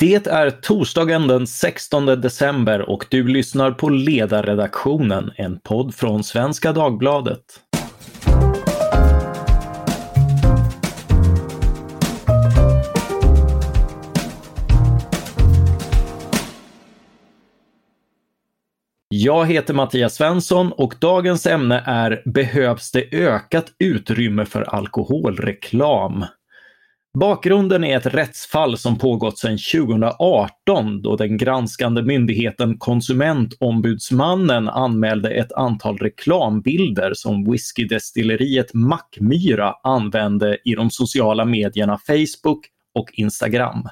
Det är torsdagen den 16 december och du lyssnar på Ledarredaktionen, en podd från Svenska Dagbladet. Jag heter Mattias Svensson och dagens ämne är Behövs det ökat utrymme för alkoholreklam? Bakgrunden är ett rättsfall som pågått sedan 2018 då den granskande myndigheten Konsumentombudsmannen anmälde ett antal reklambilder som whiskydestilleriet Mackmyra använde i de sociala medierna Facebook och Instagram.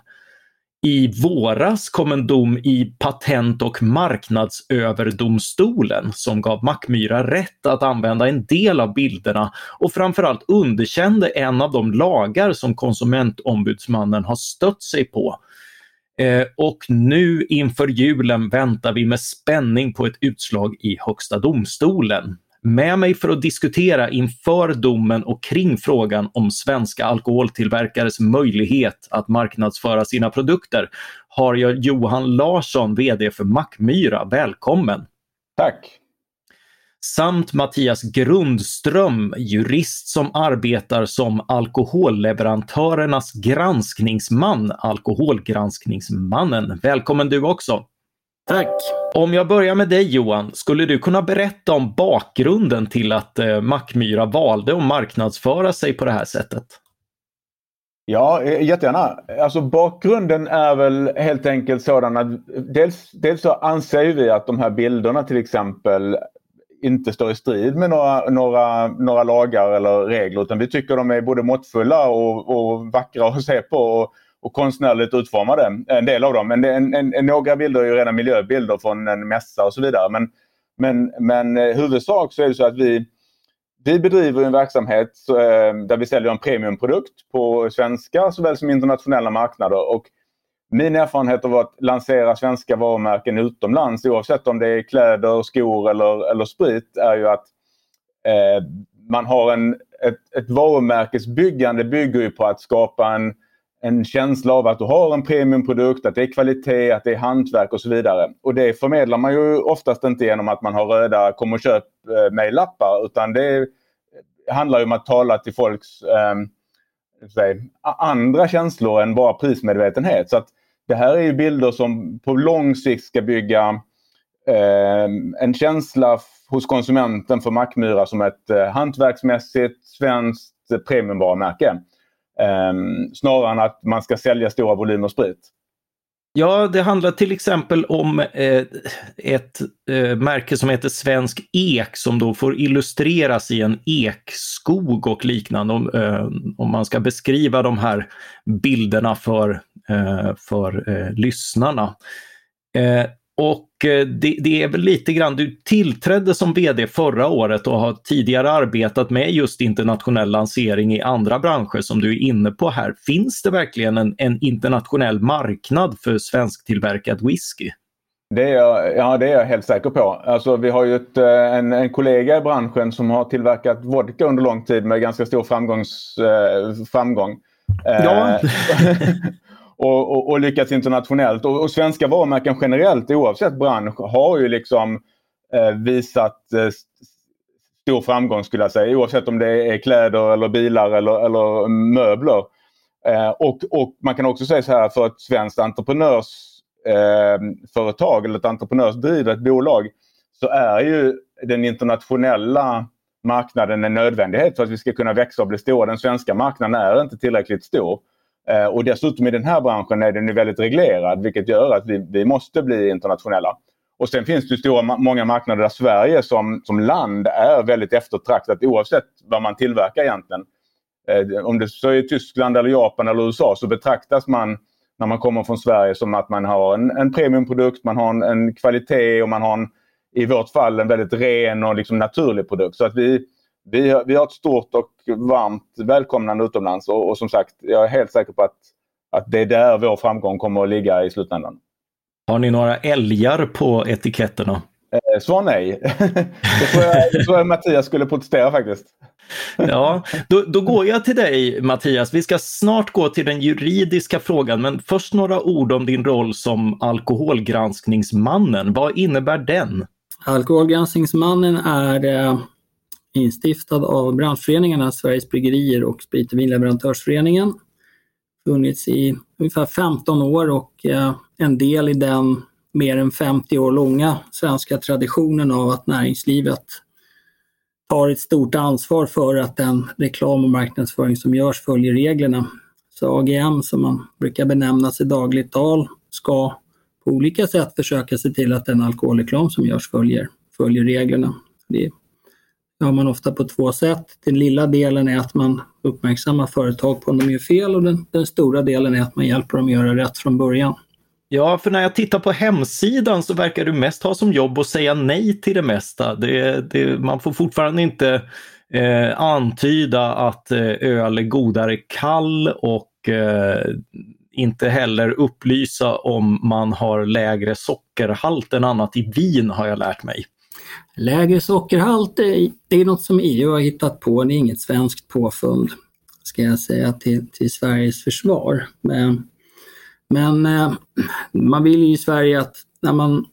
I våras kom en dom i Patent och marknadsöverdomstolen som gav Mackmyra rätt att använda en del av bilderna och framförallt underkände en av de lagar som Konsumentombudsmannen har stött sig på. Eh, och nu inför julen väntar vi med spänning på ett utslag i Högsta domstolen. Med mig för att diskutera inför domen och kring frågan om svenska alkoholtillverkares möjlighet att marknadsföra sina produkter har jag Johan Larsson, VD för Mackmyra. Välkommen! Tack! Samt Mattias Grundström, jurist som arbetar som alkoholleverantörernas granskningsman, Alkoholgranskningsmannen. Välkommen du också! Tack! Om jag börjar med dig Johan, skulle du kunna berätta om bakgrunden till att eh, Mackmyra valde att marknadsföra sig på det här sättet? Ja, eh, jättegärna. Alltså bakgrunden är väl helt enkelt sådan att dels, dels så anser vi att de här bilderna till exempel inte står i strid med några, några, några lagar eller regler utan vi tycker de är både måttfulla och, och vackra att se på. Och, och konstnärligt utformade, en del av dem. Men en, en, en, några bilder är ju rena miljöbilder från en mässa och så vidare. Men, men, men eh, huvudsak så är det så att vi, vi bedriver en verksamhet eh, där vi säljer en premiumprodukt på svenska såväl som internationella marknader. Och min erfarenhet av att lansera svenska varumärken utomlands oavsett om det är kläder, skor eller, eller sprit är ju att eh, man har en, ett, ett varumärkesbyggande bygger ju på att skapa en en känsla av att du har en premiumprodukt, att det är kvalitet, att det är hantverk och så vidare. Och det förmedlar man ju oftast inte genom att man har röda kom och köp eh, mejllappar lappar utan det handlar ju om att tala till folks eh, andra känslor än bara prismedvetenhet. Så att det här är ju bilder som på lång sikt ska bygga eh, en känsla hos konsumenten för Mackmyra som ett eh, hantverksmässigt svenskt premiumvarumärke. Ehm, snarare än att man ska sälja stora volymer sprit. Ja, det handlar till exempel om eh, ett eh, märke som heter Svensk Ek som då får illustreras i en ekskog och liknande om, eh, om man ska beskriva de här bilderna för, eh, för eh, lyssnarna. Eh, Eh, och eh, det, det, är väl lite grann, du tillträdde som VD förra året och har tidigare arbetat med just internationell lansering i andra branscher som du är inne på här. Finns det verkligen en, en internationell marknad för svensktillverkad whisky? Det är, jag, ja, det är jag helt säker på. Alltså, vi har ju ett, eh, en, en kollega i branschen som har tillverkat vodka under lång tid med ganska stor framgångs, eh, framgång. Ja. och, och, och lyckats internationellt. Och, och, svenska varumärken generellt oavsett bransch har ju liksom eh, visat eh, stor framgång skulle jag säga. Oavsett om det är kläder eller bilar eller, eller möbler. Eh, och, och man kan också säga så här för ett svenskt entreprenörsföretag eh, eller ett entreprenörsdrivet bolag så är ju den internationella marknaden en nödvändighet för att vi ska kunna växa och bli stora. Den svenska marknaden är inte tillräckligt stor. Eh, och dessutom i den här branschen är den väldigt reglerad vilket gör att vi, vi måste bli internationella. Och sen finns det stora, många marknader där Sverige som, som land är väldigt eftertraktat oavsett vad man tillverkar egentligen. Eh, om det så är Tyskland, eller Japan eller USA så betraktas man när man kommer från Sverige som att man har en, en premiumprodukt, man har en, en kvalitet och man har en, i vårt fall en väldigt ren och liksom naturlig produkt. Så att vi, vi, vi har ett stort och varmt välkomnande utomlands och, och, som sagt, jag är helt säker på att, att det är där vår framgång kommer att ligga i slutändan. Har ni några älgar på etiketterna? Eh, svar nej. det tror jag, tror jag Mattias skulle protestera faktiskt. Ja, då, då, går jag till dig Mattias. Vi ska snart gå till den juridiska frågan, men först några ord om din roll som alkoholgranskningsmannen. Vad innebär den? Alkoholgranskningsmannen är eh, instiftad av branschföreningarna Sveriges Bryggerier och Sprit och vinleverantörsföreningen. Funnits i ungefär 15 år och eh, en del i den mer än 50 år långa svenska traditionen av att näringslivet tar ett stort ansvar för att den reklam och marknadsföring som görs följer reglerna. Så AGM, som man brukar benämnas i dagligt tal, ska på olika sätt försöka se till att den alkoholreklam som görs följer, följer reglerna. Det gör man ofta på två sätt. Den lilla delen är att man uppmärksammar företag på om de gör fel och den, den stora delen är att man hjälper dem att göra rätt från början. Ja, för när jag tittar på hemsidan så verkar du mest ha som jobb att säga nej till det mesta. Det, det, man får fortfarande inte eh, antyda att eh, öl är godare kall och eh, inte heller upplysa om man har lägre sockerhalt än annat i vin har jag lärt mig. Lägre sockerhalt är, det är något som EU har hittat på, det är inget svenskt påfund ska jag säga till, till Sveriges försvar. Eh, men men man vill ju i Sverige att när man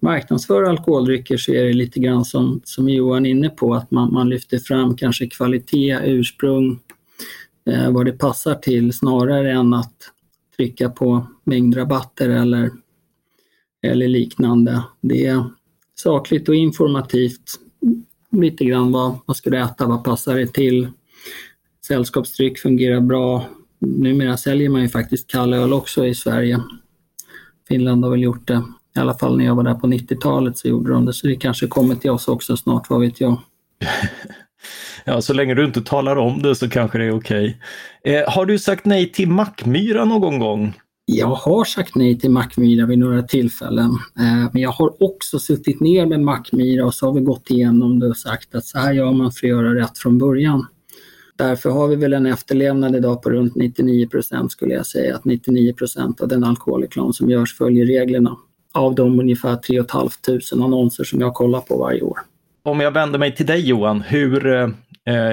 marknadsför alkoholdrycker så är det lite grann som, som Johan är inne på, att man, man lyfter fram kanske kvalitet, ursprung, eh, vad det passar till snarare än att trycka på mängdrabatter eller, eller liknande. Det är sakligt och informativt. Lite grann vad, vad ska du äta, vad passar det till? Sällskapsdryck fungerar bra, numera säljer man ju faktiskt kall öl också i Sverige. Finland har väl gjort det. I alla fall när jag var där på 90-talet så gjorde de det, så det kanske kommer till oss också snart, vad vet jag. ja, så länge du inte talar om det så kanske det är okej. Okay. Eh, har du sagt nej till Mackmyra någon gång? Jag har sagt nej till Mackmyra vid några tillfällen. Eh, men jag har också suttit ner med Mackmyra och så har vi gått igenom det och sagt att så här gör man för att göra rätt från början. Därför har vi väl en efterlevnad idag på runt 99 procent skulle jag säga. Att 99 procent av den alkoholreklam som görs följer reglerna. Av de ungefär 3 500 annonser som jag kollar på varje år. Om jag vänder mig till dig Johan, hur, eh,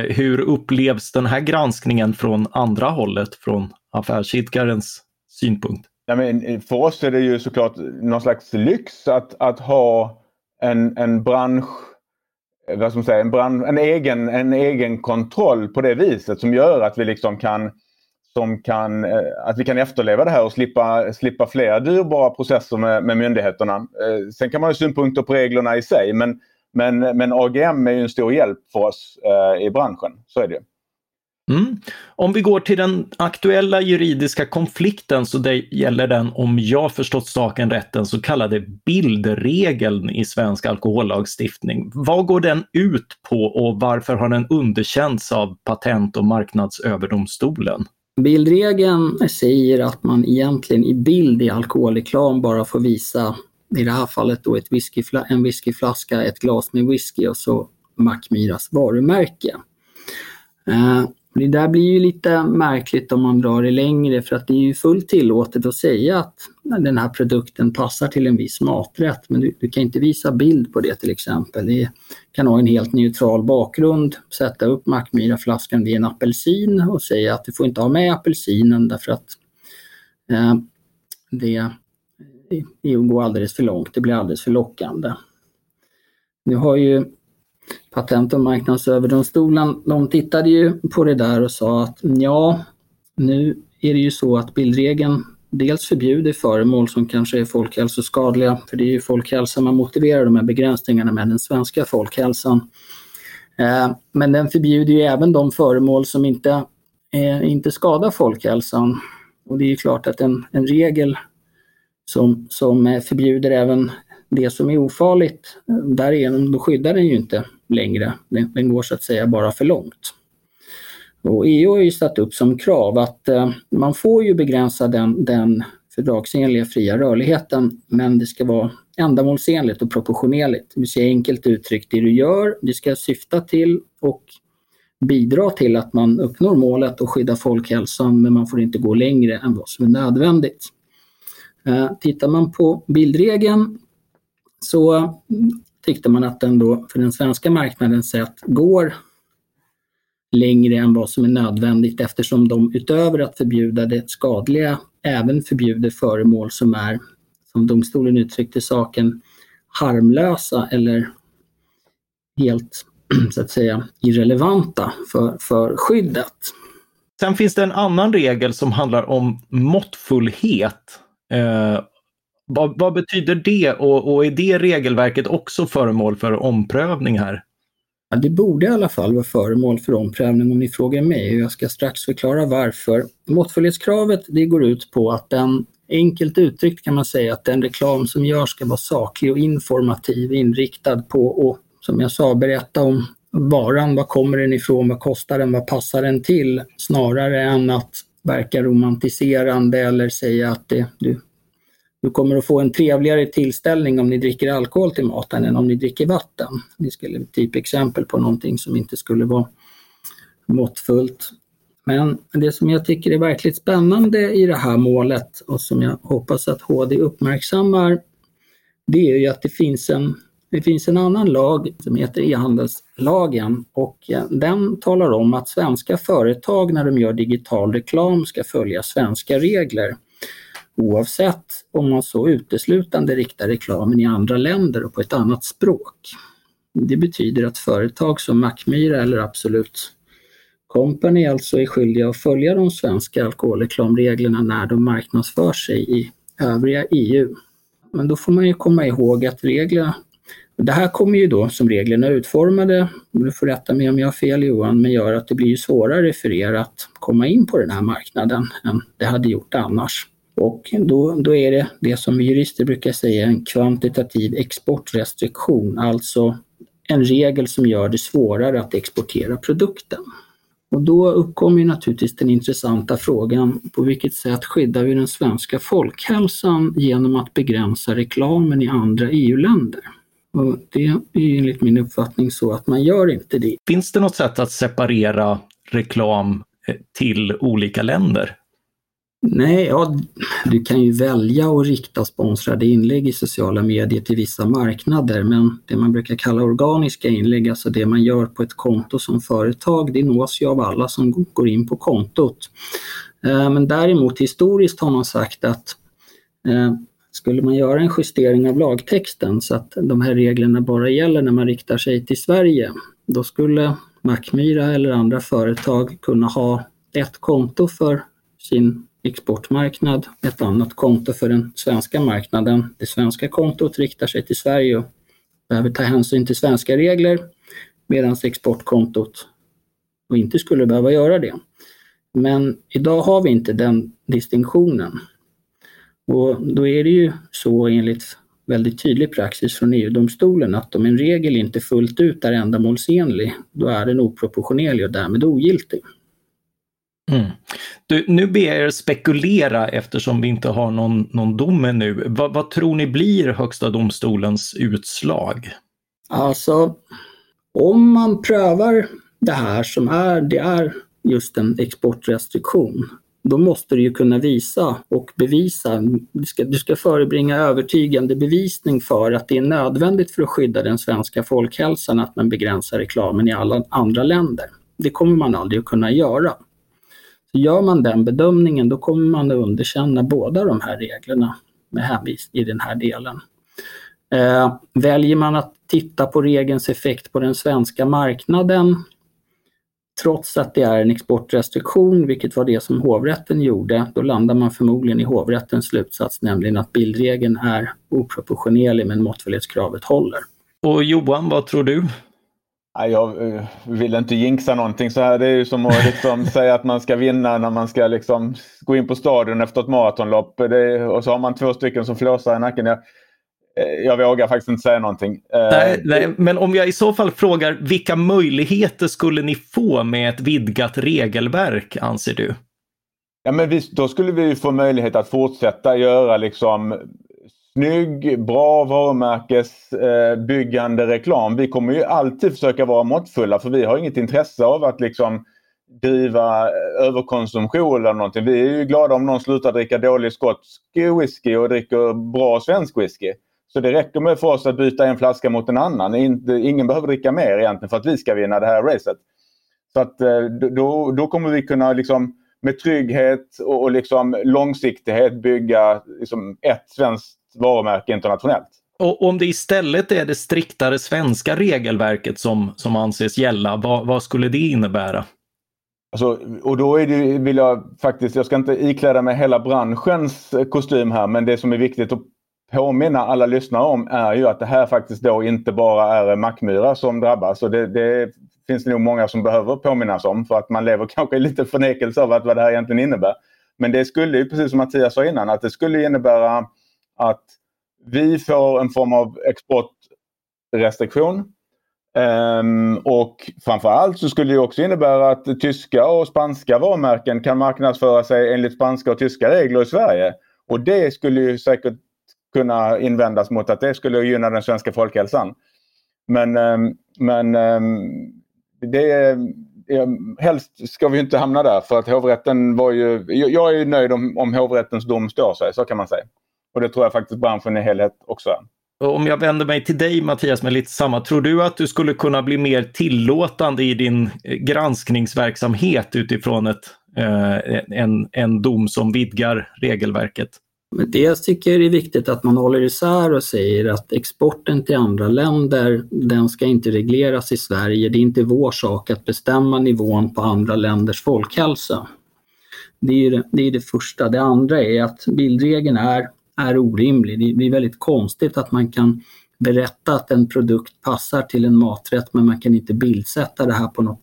hur upplevs den här granskningen från andra hållet, från affärsidkarens synpunkt? Ja, men eh, för oss är det ju såklart någon slags lyx att, att ha en, en bransch eh, vad ska man säga, en, brand, en, egen, en egen kontroll på det viset som gör att vi liksom kan som kan, eh, att vi kan efterleva det här och slippa, slippa fler dyrbara processer med, med myndigheterna. Sen kan man ha synpunkter på reglerna i sig men, men, men AGM är en stor hjälp för oss i branschen. Så är det. Mm. Om vi går till den aktuella juridiska konflikten så det gäller den, om jag förstått saken rätt, den så kallade bildregeln i svensk alkohollagstiftning. Vad går den ut på och varför har den underkänts av Patent och marknadsöverdomstolen? Bildregeln säger att man egentligen i bild i alkoholreklam bara får visa, i det här fallet då ett whiskyfla en whiskyflaska, ett glas med whisky och så Mackmyras varumärke. Eh, det där blir ju lite märkligt om man drar det längre för att det är ju fullt tillåtet att säga att den här produkten passar till en viss maträtt men du, du kan inte visa bild på det till exempel. Det kan ha en helt neutral bakgrund, sätta upp Mackmyra-flaskan vid en apelsin och säga att du får inte ha med apelsinen därför att eh, det, det går alldeles för långt, det blir alldeles för lockande. Nu har ju Patent och marknadsöverdomstolen, de tittade ju på det där och sa att mm, ja, nu är det ju så att bildregeln dels förbjuder föremål som kanske är folkhälsoskadliga, för det är ju folkhälsan man motiverar de här begränsningarna med, den svenska folkhälsan. Eh, men den förbjuder ju även de föremål som inte, eh, inte skadar folkhälsan. Och det är ju klart att en, en regel som, som eh, förbjuder även det som är ofarligt, eh, därigenom då skyddar den ju inte längre. Den, den, går så att säga bara för långt. Och EU har ju satt upp som krav att eh, man får ju begränsa den, den fördragsenliga fria rörligheten, men det ska vara ändamålsenligt och proportionerligt. Det vill säga enkelt uttryckt, det du gör, det ska syfta till och bidra till att man uppnår målet och skydda folkhälsan, men man får inte gå längre än vad som är nödvändigt. Eh, tittar man på bildregeln så tyckte man att den då för den svenska marknadens sett går längre än vad som är nödvändigt eftersom de utöver att förbjuda det skadliga även förbjuder föremål som är, som domstolen uttryckte saken, harmlösa eller helt så att säga irrelevanta för, för skyddet. Sen finns det en annan regel som handlar om måttfullhet. Eh, vad, vad, betyder det och, och är det regelverket också föremål för omprövning här? Ja, det borde i alla fall vara föremål för omprövning om ni frågar mig. Jag ska strax förklara varför. Måttfullhetskravet det går ut på att den, enkelt uttryckt kan man säga att den reklam som görs ska vara saklig och informativ, inriktad på att, som jag sa, berätta om varan, var kommer den ifrån, vad kostar den, vad passar den till? Snarare än att verka romantiserande eller säga att det, du, du kommer att få en trevligare tillställning om ni dricker alkohol till maten än om ni dricker vatten. Det skulle vara ett typexempel på någonting som inte skulle vara måttfullt. Men det som jag tycker är verkligt spännande i det här målet och som jag hoppas att HD uppmärksammar, det är ju att det finns en, det finns en annan lag som heter e-handelslagen och den talar om att svenska företag när de gör digital reklam ska följa svenska regler oavsett om man så uteslutande riktar reklamen i andra länder och på ett annat språk. Det betyder att företag som Mackmyra eller Absolut Company alltså är skyldiga att följa de svenska alkoholreklamreglerna när de marknadsför sig i övriga EU. Men då får man ju komma ihåg att reglerna det här kommer ju då, som reglerna är utformade, du får rätta mig om jag har fel Johan, men gör att det blir svårare för er att komma in på den här marknaden än det hade gjort annars. Och då, då är det det som vi jurister brukar säga en kvantitativ exportrestriktion, alltså en regel som gör det svårare att exportera produkten. Och då uppkommer naturligtvis den intressanta frågan, på vilket sätt skyddar vi den svenska folkhälsan genom att begränsa reklamen i andra EU-länder? Och det är enligt min uppfattning så att man gör inte det. Finns det något sätt att separera reklam till olika länder? Nej, ja, du kan ju välja att rikta sponsrade inlägg i sociala medier till vissa marknader men det man brukar kalla organiska inlägg, alltså det man gör på ett konto som företag, det nås ju av alla som går in på kontot. Eh, men däremot historiskt har man sagt att eh, skulle man göra en justering av lagtexten så att de här reglerna bara gäller när man riktar sig till Sverige, då skulle Mackmyra eller andra företag kunna ha ett konto för sin exportmarknad, ett annat konto för den svenska marknaden. Det svenska kontot riktar sig till Sverige och behöver ta hänsyn till svenska regler medan exportkontot och inte skulle behöva göra det. Men idag har vi inte den distinktionen. Och då är det ju så enligt väldigt tydlig praxis från EU-domstolen att om en regel inte fullt ut är ändamålsenlig, då är den oproportionerlig och därmed ogiltig. Mm. Du, nu ber jag er spekulera eftersom vi inte har någon, någon dom ännu. Vad, vad tror ni blir Högsta domstolens utslag? Alltså, om man prövar det här som är, det är just en exportrestriktion, då måste du ju kunna visa och bevisa, du ska, du ska förebringa övertygande bevisning för att det är nödvändigt för att skydda den svenska folkhälsan att man begränsar reklamen i alla andra länder. Det kommer man aldrig att kunna göra. Så gör man den bedömningen då kommer man att underkänna båda de här reglerna med hänvisning i den här delen. Eh, väljer man att titta på regelns effekt på den svenska marknaden trots att det är en exportrestriktion, vilket var det som hovrätten gjorde, då landar man förmodligen i hovrättens slutsats, nämligen att bildregeln är oproportionerlig men måttfullhetskravet håller. Och Johan, vad tror du? Jag eh, vill inte jinxa någonting så här. Det är ju som att liksom säga att man ska vinna när man ska liksom gå in på stadion efter ett maratonlopp. Det, och så har man två stycken som flåsar i nacken. Jag, eh, jag vågar faktiskt inte säga någonting. Eh, nej, nej, men om jag i så fall frågar vilka möjligheter skulle ni få med ett vidgat regelverk anser du? Ja, men vi, då skulle vi få möjlighet att fortsätta göra liksom snygg, bra varumärkesbyggande eh, reklam. Vi kommer ju alltid försöka vara måttfulla för vi har inget intresse av att liksom driva eh, överkonsumtion eller någonting. Vi är ju glada om någon slutar dricka dålig skotsk whisky och dricker bra svensk whisky. Så det räcker med för oss att byta en flaska mot en annan. Ingen behöver dricka mer egentligen för att vi ska vinna det här racet. Så att eh, då, då kommer vi kunna liksom med trygghet och, och liksom långsiktighet bygga liksom ett svenskt varumärke internationellt. Och om det istället är det striktare svenska regelverket som, som anses gälla, vad, vad skulle det innebära? Alltså, och då är det, vill jag faktiskt, jag ska inte ikläda mig hela branschens kostym här, men det som är viktigt att påminna alla lyssnare om är ju att det här faktiskt då inte bara är Mackmyra som drabbas. Och det, det finns det nog många som behöver påminnas om för att man lever kanske i lite förnekelse av att vad det här egentligen innebär. Men det skulle ju, precis som Mattias sa innan, att det skulle innebära att vi får en form av exportrestriktion. Um, och framförallt så skulle det också innebära att tyska och spanska varumärken kan marknadsföra sig enligt spanska och tyska regler i Sverige. Och det skulle ju säkert kunna invändas mot att det skulle gynna den svenska folkhälsan. Men, um, men um, det helst ska vi inte hamna där för att hovrätten var ju... Jag är ju nöjd om, om hovrättens dom står sig, så kan man säga. Och det tror jag faktiskt branschen i helhet också är. Om jag vänder mig till dig Mattias med lite samma, tror du att du skulle kunna bli mer tillåtande i din eh, granskningsverksamhet utifrån ett, eh, en, en dom som vidgar regelverket? Men dels tycker jag det är viktigt att man håller isär och säger att exporten till andra länder, den ska inte regleras i Sverige. Det är inte vår sak att bestämma nivån på andra länders folkhälsa. Det är det, det, är det första. Det andra är att bildregeln är är orimlig. Det blir väldigt konstigt att man kan berätta att en produkt passar till en maträtt men man kan inte bildsätta det här på något,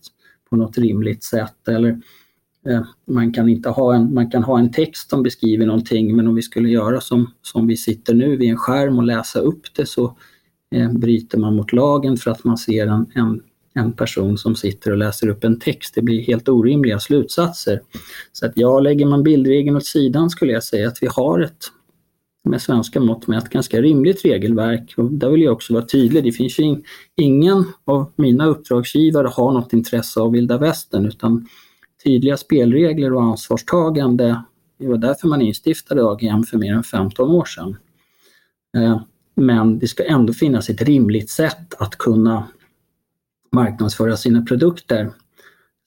på något rimligt sätt. Eller eh, man, kan inte ha en, man kan ha en text som beskriver någonting men om vi skulle göra som, som vi sitter nu vid en skärm och läsa upp det så eh, bryter man mot lagen för att man ser en, en, en person som sitter och läser upp en text. Det blir helt orimliga slutsatser. Så att ja, lägger man bildregeln åt sidan skulle jag säga att vi har ett med svenska mått med ett ganska rimligt regelverk. Och där vill jag också vara tydlig, det finns ju ingen av mina uppdragsgivare har något intresse av vilda västern utan tydliga spelregler och ansvarstagande. Det var därför man instiftade AGM för mer än 15 år sedan. Eh, men det ska ändå finnas ett rimligt sätt att kunna marknadsföra sina produkter.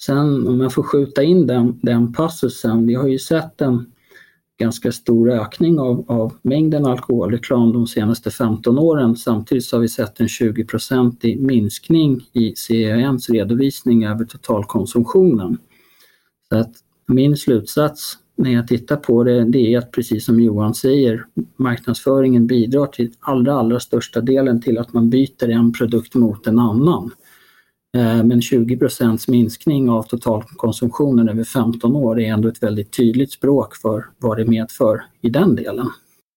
Sen om jag får skjuta in den, den passusen, vi har ju sett en ganska stor ökning av, av mängden alkoholreklam de senaste 15 åren. Samtidigt så har vi sett en 20-procentig minskning i CENs redovisning över totalkonsumtionen. Så att min slutsats när jag tittar på det, det är att precis som Johan säger, marknadsföringen bidrar till allra, allra största delen till att man byter en produkt mot en annan. Eh, men 20% minskning av totalkonsumtionen över 15 år är ändå ett väldigt tydligt språk för vad det medför i den delen.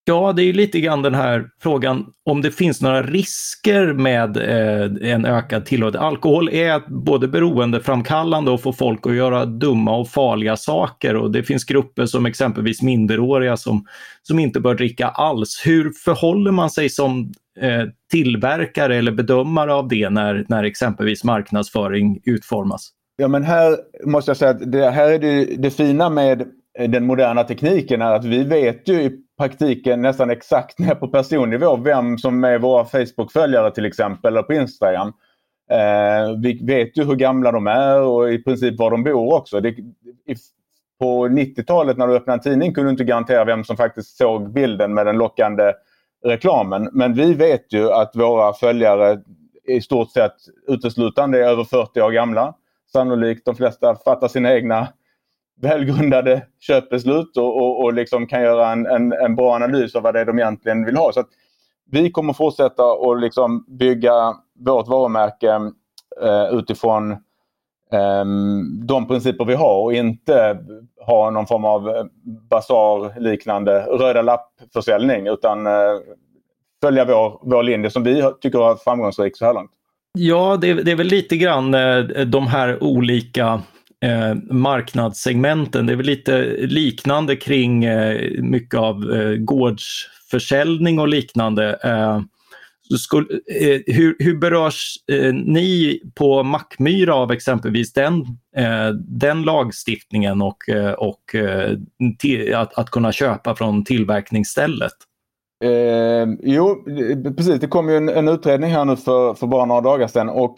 Ja, det är lite grann den här frågan om det finns några risker med eh, en ökad tillåtelse. Alkohol är både beroendeframkallande och får folk att göra dumma och farliga saker och det finns grupper som exempelvis minderåriga som, som inte bör dricka alls. Hur förhåller man sig som Eh, tillverkare eller bedömare av det när, när exempelvis marknadsföring utformas? Ja men här måste jag säga att det här är det, det fina med den moderna tekniken är att vi vet ju i praktiken nästan exakt ner på personnivå vem som är våra Facebook-följare till exempel eller på Instagram. Eh, vi vet ju hur gamla de är och i princip var de bor också. Det, i, på 90-talet när du öppnade en tidning kunde du inte garantera vem som faktiskt såg bilden med den lockande reklamen. Men vi vet ju att våra följare i stort sett uteslutande är över 40 år gamla. Sannolikt de flesta fattar sina egna välgrundade köpbeslut och, och, och liksom kan göra en, en, en, bra analys av vad det är de egentligen vill ha. Så vi kommer fortsätta att liksom bygga vårt varumärke eh, utifrån eh, Ehm, de principer vi har och inte ha någon form av eh, basarliknande basar-liknande röda lapp-försäljning utan eh, följa vår, vår linje som vi tycker har varit framgångsrik så här långt. Ja, det, det är väl lite grann eh, de här olika eh, marknadssegmenten. Det är väl lite liknande kring eh, mycket av eh, gårdsförsäljning och liknande. Eh, skulle, eh, hur, hur berörs eh, ni på Mackmyra av exempelvis den, eh, den lagstiftningen och, och till, att, att kunna köpa från tillverkningsstället? Eh, jo, precis. Det kom ju en, en, utredning här nu för, för bara några dagar sedan och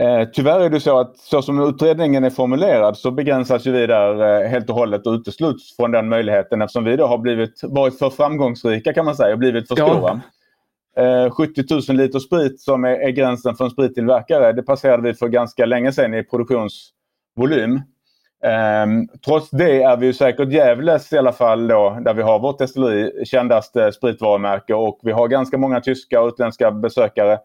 Eh, tyvärr är det så att så som utredningen är formulerad så begränsas ju vi där eh, helt och hållet och utesluts från den möjligheten eftersom vi då har blivit, varit för framgångsrika kan man säga och blivit för stora. Eh, 70 000 liter sprit som är, är gränsen för en sprittillverkare det passerade vi för ganska länge sedan i produktionsvolym. Um, trots det är vi ju säkert Gävles i alla fall då, där vi har vårt destilleri, kändaste spritvarumärke och vi har ganska många tyska och utländska besökare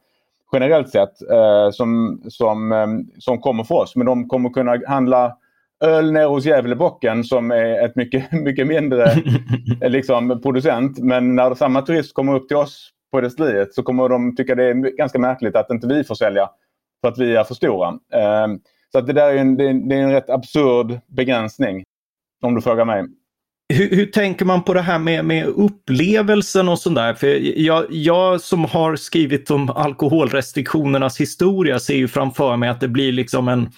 generellt sett uh, som, som, um, som kommer för oss. Men de kommer kunna handla öl nere hos Gävlebocken som är ett mycket, mycket mindre liksom, producent. Men när samma turist kommer upp till oss på destilleriet så kommer de tycka det är ganska märkligt att inte vi får sälja för att vi är för stora. Ehm, så att det där är en, det är en rätt absurd begränsning. Om du frågar mig. Hur, hur, tänker man på det här med, med upplevelsen och sådär? För jag, jag som har skrivit om alkoholrestriktionernas historia ser ju framför mig att det blir liksom en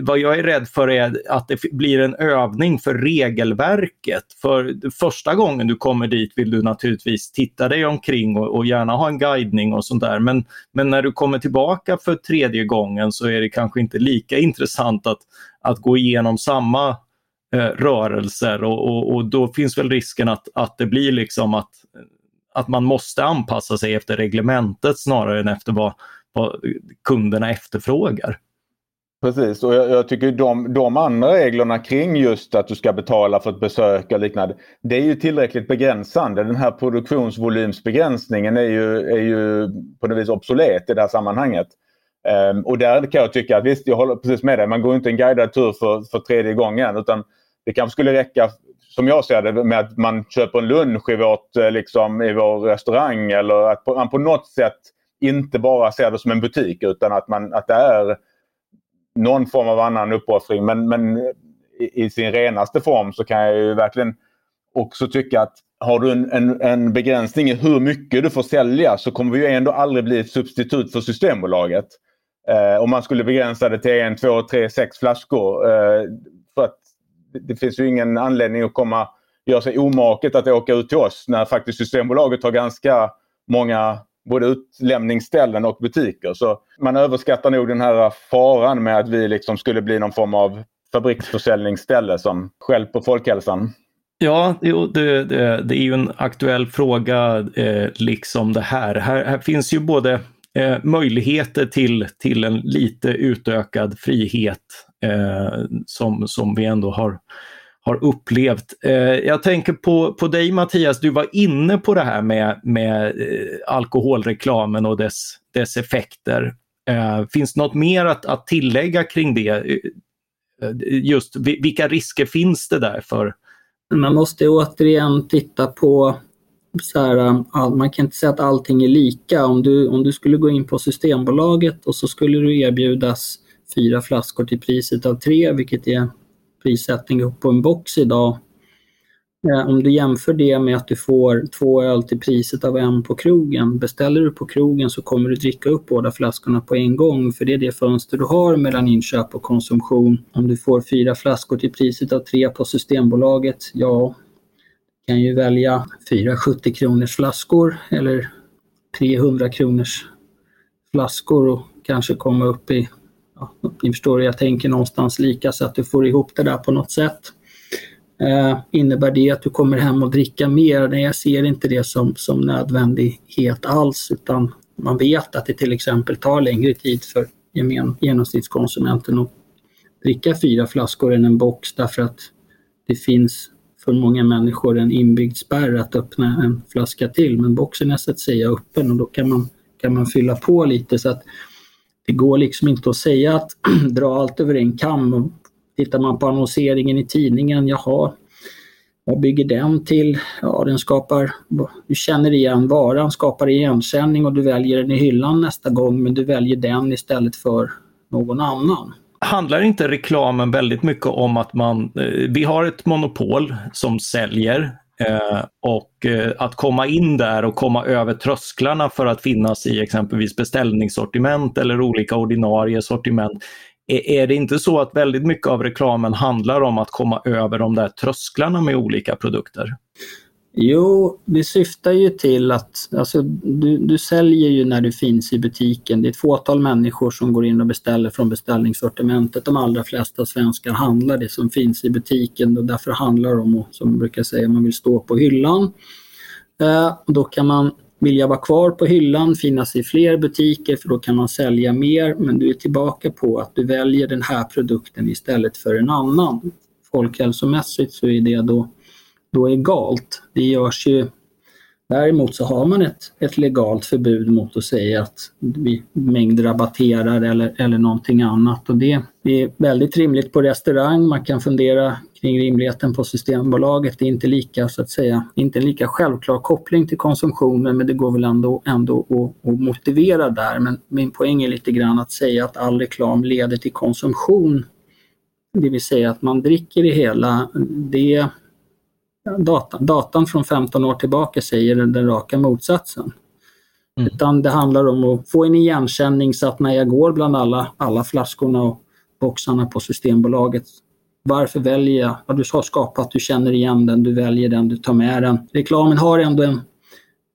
vad jag är rädd för är att det blir en övning för regelverket. För första gången du kommer dit vill du naturligtvis titta dig omkring och, och gärna ha en guidning och sånt där. Men, men när du kommer tillbaka för tredje gången så är det kanske inte lika intressant att, att gå igenom samma eh, rörelser och, och, och, då finns väl risken att, att det blir liksom att, att man måste anpassa sig efter reglementet snarare än efter vad, vad kunderna efterfrågar. Precis och jag, jag, tycker de, de andra reglerna kring just att du ska betala för ett besök och liknande. Det är ju tillräckligt begränsande. Den här produktionsvolymsbegränsningen är ju, är ju på något vis obsolet i det här sammanhanget. Um, och där kan jag tycka att visst, jag håller precis med dig. Man går inte en guidad tur för, för tredje gången utan det kanske skulle räcka som jag ser det med att man köper en lunch i, vårt, eh, liksom, i vår restaurang eller att man på något sätt inte bara ser det som en butik utan att, man, att det är någon form av annan uppoffring. Men, men i, i, sin renaste form så kan jag ju verkligen också tycka att har du en, en, en, begränsning i hur mycket du får sälja så kommer vi ju ändå aldrig bli ett substitut för Systembolaget. Eh, om man skulle begränsa det till en, två, tre, sex flaskor. Eh, för att det, det finns ju ingen anledning att komma göra sig omaket att åka ut till oss när faktiskt Systembolaget har ganska många både utlämningsställen och butiker. Så man överskattar nog den här faran med att vi liksom skulle bli någon form av fabriksförsäljningsställe som på folkhälsan. Ja, det, det, det, är ju en aktuell fråga eh, liksom det här. här. Här finns ju både eh, möjligheter till, till en lite utökad frihet eh, som, som vi ändå har har upplevt. Eh, jag tänker på, på dig Mattias, du var inne på det här med, med eh, alkoholreklamen och dess, dess effekter. Eh, finns det något mer att, att tillägga kring det? Eh, eh, just vilka risker finns det där för? Man måste återigen titta på så här, eh, man kan inte säga att allting är lika. Om du, om du skulle gå in på Systembolaget och så skulle du erbjudas fyra flaskor till priset av tre, vilket är prissättning på en box idag. Eh, om du jämför det med att du får två öl till priset av en på krogen. Beställer du på krogen så kommer du dricka upp båda flaskorna på en gång för det är det fönster du har mellan inköp och konsumtion. Om du får fyra flaskor till priset av tre på Systembolaget, ja, du kan ju välja fyra 70 kronors flaskor eller 300 kronors flaskor och kanske komma upp i ja, ni förstår, jag tänker någonstans lika så att du får ihop det där på något sätt. Eh, innebär det att du kommer hem och dricka mer? Nej, jag ser inte det som, som nödvändighet alls utan man vet att det till exempel tar längre tid för gemen, genomsnittskonsumenten att dricka fyra flaskor än en box därför att det finns för många människor en inbyggd spärr att öppna en flaska till. Men boxen är så att säga öppen och då kan man, kan man fylla på lite. så att det går liksom inte att säga att dra allt över en kam. Tittar man på annonseringen i tidningen, jaha, vad bygger den till? Ja, den skapar, du känner igen varan, skapar igenkänning och du väljer den i hyllan nästa gång men du väljer den istället för någon annan. Handlar inte reklamen väldigt mycket om att man, eh, vi har ett monopol som säljer Eh, och eh, att komma in där och komma över trösklarna för att finnas i exempelvis beställningssortiment eller olika ordinarie sortiment. Är, är det inte så att väldigt mycket av reklamen handlar om att komma över de där trösklarna med olika produkter? Jo, det syftar ju till att alltså, du, du säljer ju när du finns i butiken. Det är ett fåtal människor som går in och beställer från beställningssortimentet. De allra flesta svenskar handlar det som finns i butiken och därför handlar de om, som man brukar säga, man vill stå på hyllan. Eh, och då kan man vilja vara kvar på hyllan, finnas i fler butiker för då kan man sälja mer men du är tillbaka på att du väljer den här produkten istället för en annan. Folkhälsomässigt så är det då då egalt. Det görs ju Däremot så har man ett, ett legalt förbud mot att säga att vi mängdrabatterar eller, eller någonting annat. Och det är väldigt rimligt på restaurang. Man kan fundera kring rimligheten på Systembolaget. Det är inte lika, så att säga, inte en lika självklar koppling till konsumtionen men det går väl ändå, ändå att, att motivera där. Men min poäng är lite grann att säga att all reklam leder till konsumtion. Det vill säga att man dricker det hela. Det datan, datan från 15 år tillbaka säger den raka motsatsen. Mm. Utan det handlar om att få en igenkänning så att när jag går bland alla, alla flaskorna och boxarna på Systembolaget, varför väljer jag? Vad du har skapat, du känner igen den, du väljer den, du tar med den. Reklamen har ändå en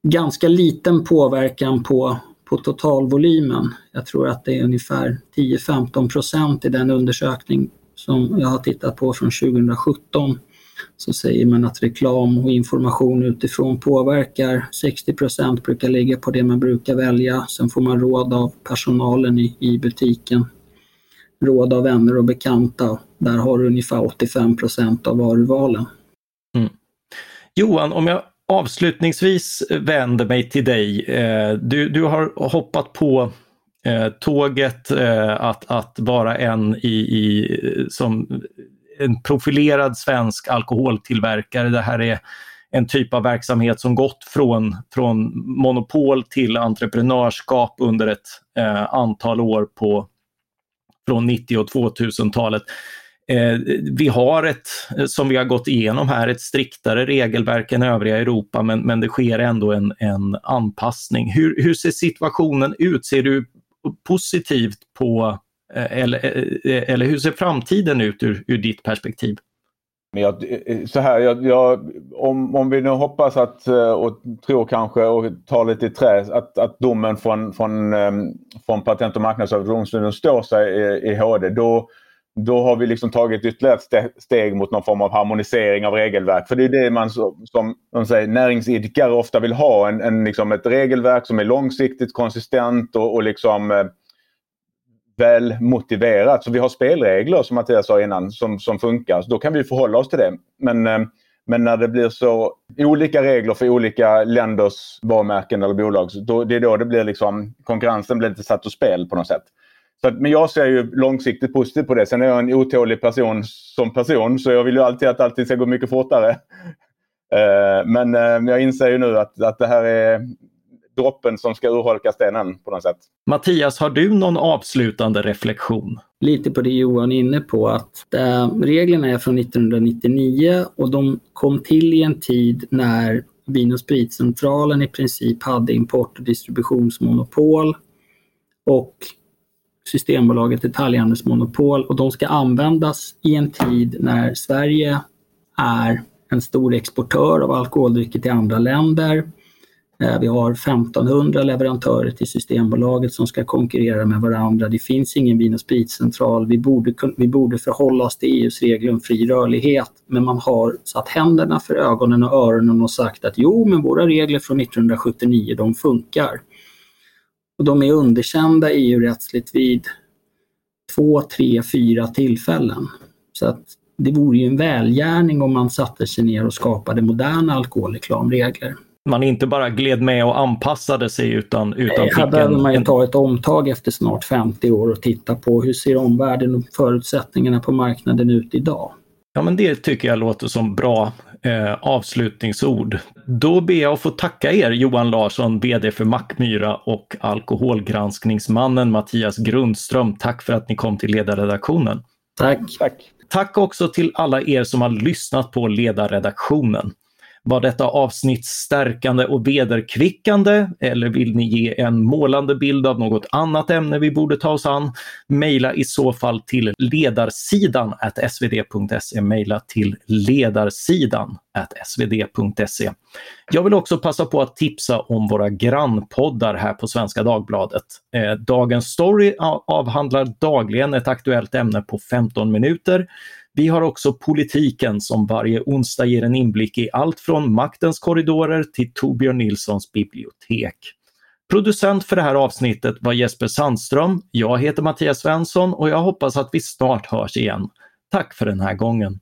ganska liten påverkan på, på totalvolymen. Jag tror att det är ungefär 10-15 procent i den undersökning som jag har tittat på från 2017 så säger man att reklam och information utifrån påverkar. 60 procent brukar ligga på det man brukar välja. Sen får man råd av personalen i, i butiken. Råd av vänner och bekanta. Där har du ungefär 85 procent av varuvalen. Mm. Johan, om jag avslutningsvis vänder mig till dig. Eh, du, du har hoppat på eh, tåget eh, att, att vara en i, i, som en profilerad svensk alkoholtillverkare. Det här är en typ av verksamhet som gått från, från monopol till entreprenörskap under ett eh, antal år på, från 90 och 2000-talet. Eh, vi har ett, som vi har gått igenom här, ett striktare regelverk än övriga Europa men, men det sker ändå en, en anpassning. Hur, hur ser situationen ut? Ser du positivt på Eh, eller, eh, eh, eller hur ser framtiden ut ur, ur ditt perspektiv? Men jag, så här, jag, jag, om, om vi nu hoppas att och tror kanske och tar lite i trä att, att domen från, från, ehm, från Patent och marknadsöverdomstolen står sig i, i HD då, då har vi liksom tagit ytterligare ett steg mot någon form av harmonisering av regelverk. För det är det man som, som säger, näringsidkare ofta vill ha. En, en, liksom ett regelverk som är långsiktigt konsistent och, och liksom väl motiverat. Så vi har spelregler som Mattias sa innan som, som funkar. Så då kan vi förhålla oss till det. Men, eh, men när det blir så olika regler för olika länders varumärken eller bolag, då, det är då det blir liksom, konkurrensen blir lite satt ur spel på något sätt. Så men jag ser ju långsiktigt positivt på det. Sen är jag en otålig person som person så jag vill ju alltid att allting ska gå mycket fortare. Eh, men eh, jag inser ju nu att, att det här är droppen som ska urholka stenen på något sätt. Mattias, har du någon avslutande reflektion? Lite på det Johan är inne på att äh, reglerna är från 1999 och de kom till i en tid när Vin och spritcentralen i princip hade import och distributionsmonopol och Systembolaget detaljhandelsmonopol och de ska användas i en tid när Sverige är en stor exportör av alkoholdrycker till andra länder. Eh, vi har 1500 leverantörer till Systembolaget som ska konkurrera med varandra. Det finns ingen vin och spritcentral. Vi borde, vi borde förhålla oss till EUs regler om fri rörlighet. Men man har satt händerna för ögonen och öronen och sagt att jo, men våra regler från 1979, de funkar. Och de är underkända EU-rättsligt vid två, tre, fyra tillfällen. Så att det vore ju en välgärning om man satte sig ner och skapade moderna alkoholreklamregler man inte bara gled med och anpassade sig utan, utan fick Här behöver man ju ta ett omtag efter snart 50 år och titta på hur ser omvärlden och förutsättningarna på marknaden ut idag. Ja men det tycker jag låter som bra eh, avslutningsord. Då ber jag att få tacka er Johan Larsson, VD för Mackmyra och alkoholgranskningsmannen Mattias Grundström. Tack för att ni kom till ledarredaktionen. Tack. Tack. Tack också till alla er som har lyssnat på ledarredaktionen. Var detta avsnitt stärkande och vederkvickande eller vill ni ge en målande bild av något annat ämne vi borde ta oss an? Mejla i så fall till ledarsidan svd.se. Mejla till ledarsidan svd.se. Jag vill också passa på att tipsa om våra grannpoddar här på Svenska Dagbladet. Eh, dagens Story avhandlar dagligen ett aktuellt ämne på 15 minuter. Vi har också Politiken som varje onsdag ger en inblick i allt från maktens korridorer till Torbjörn Nilssons bibliotek. Producent för det här avsnittet var Jesper Sandström. Jag heter Mattias Svensson och jag hoppas att vi snart hörs igen. Tack för den här gången.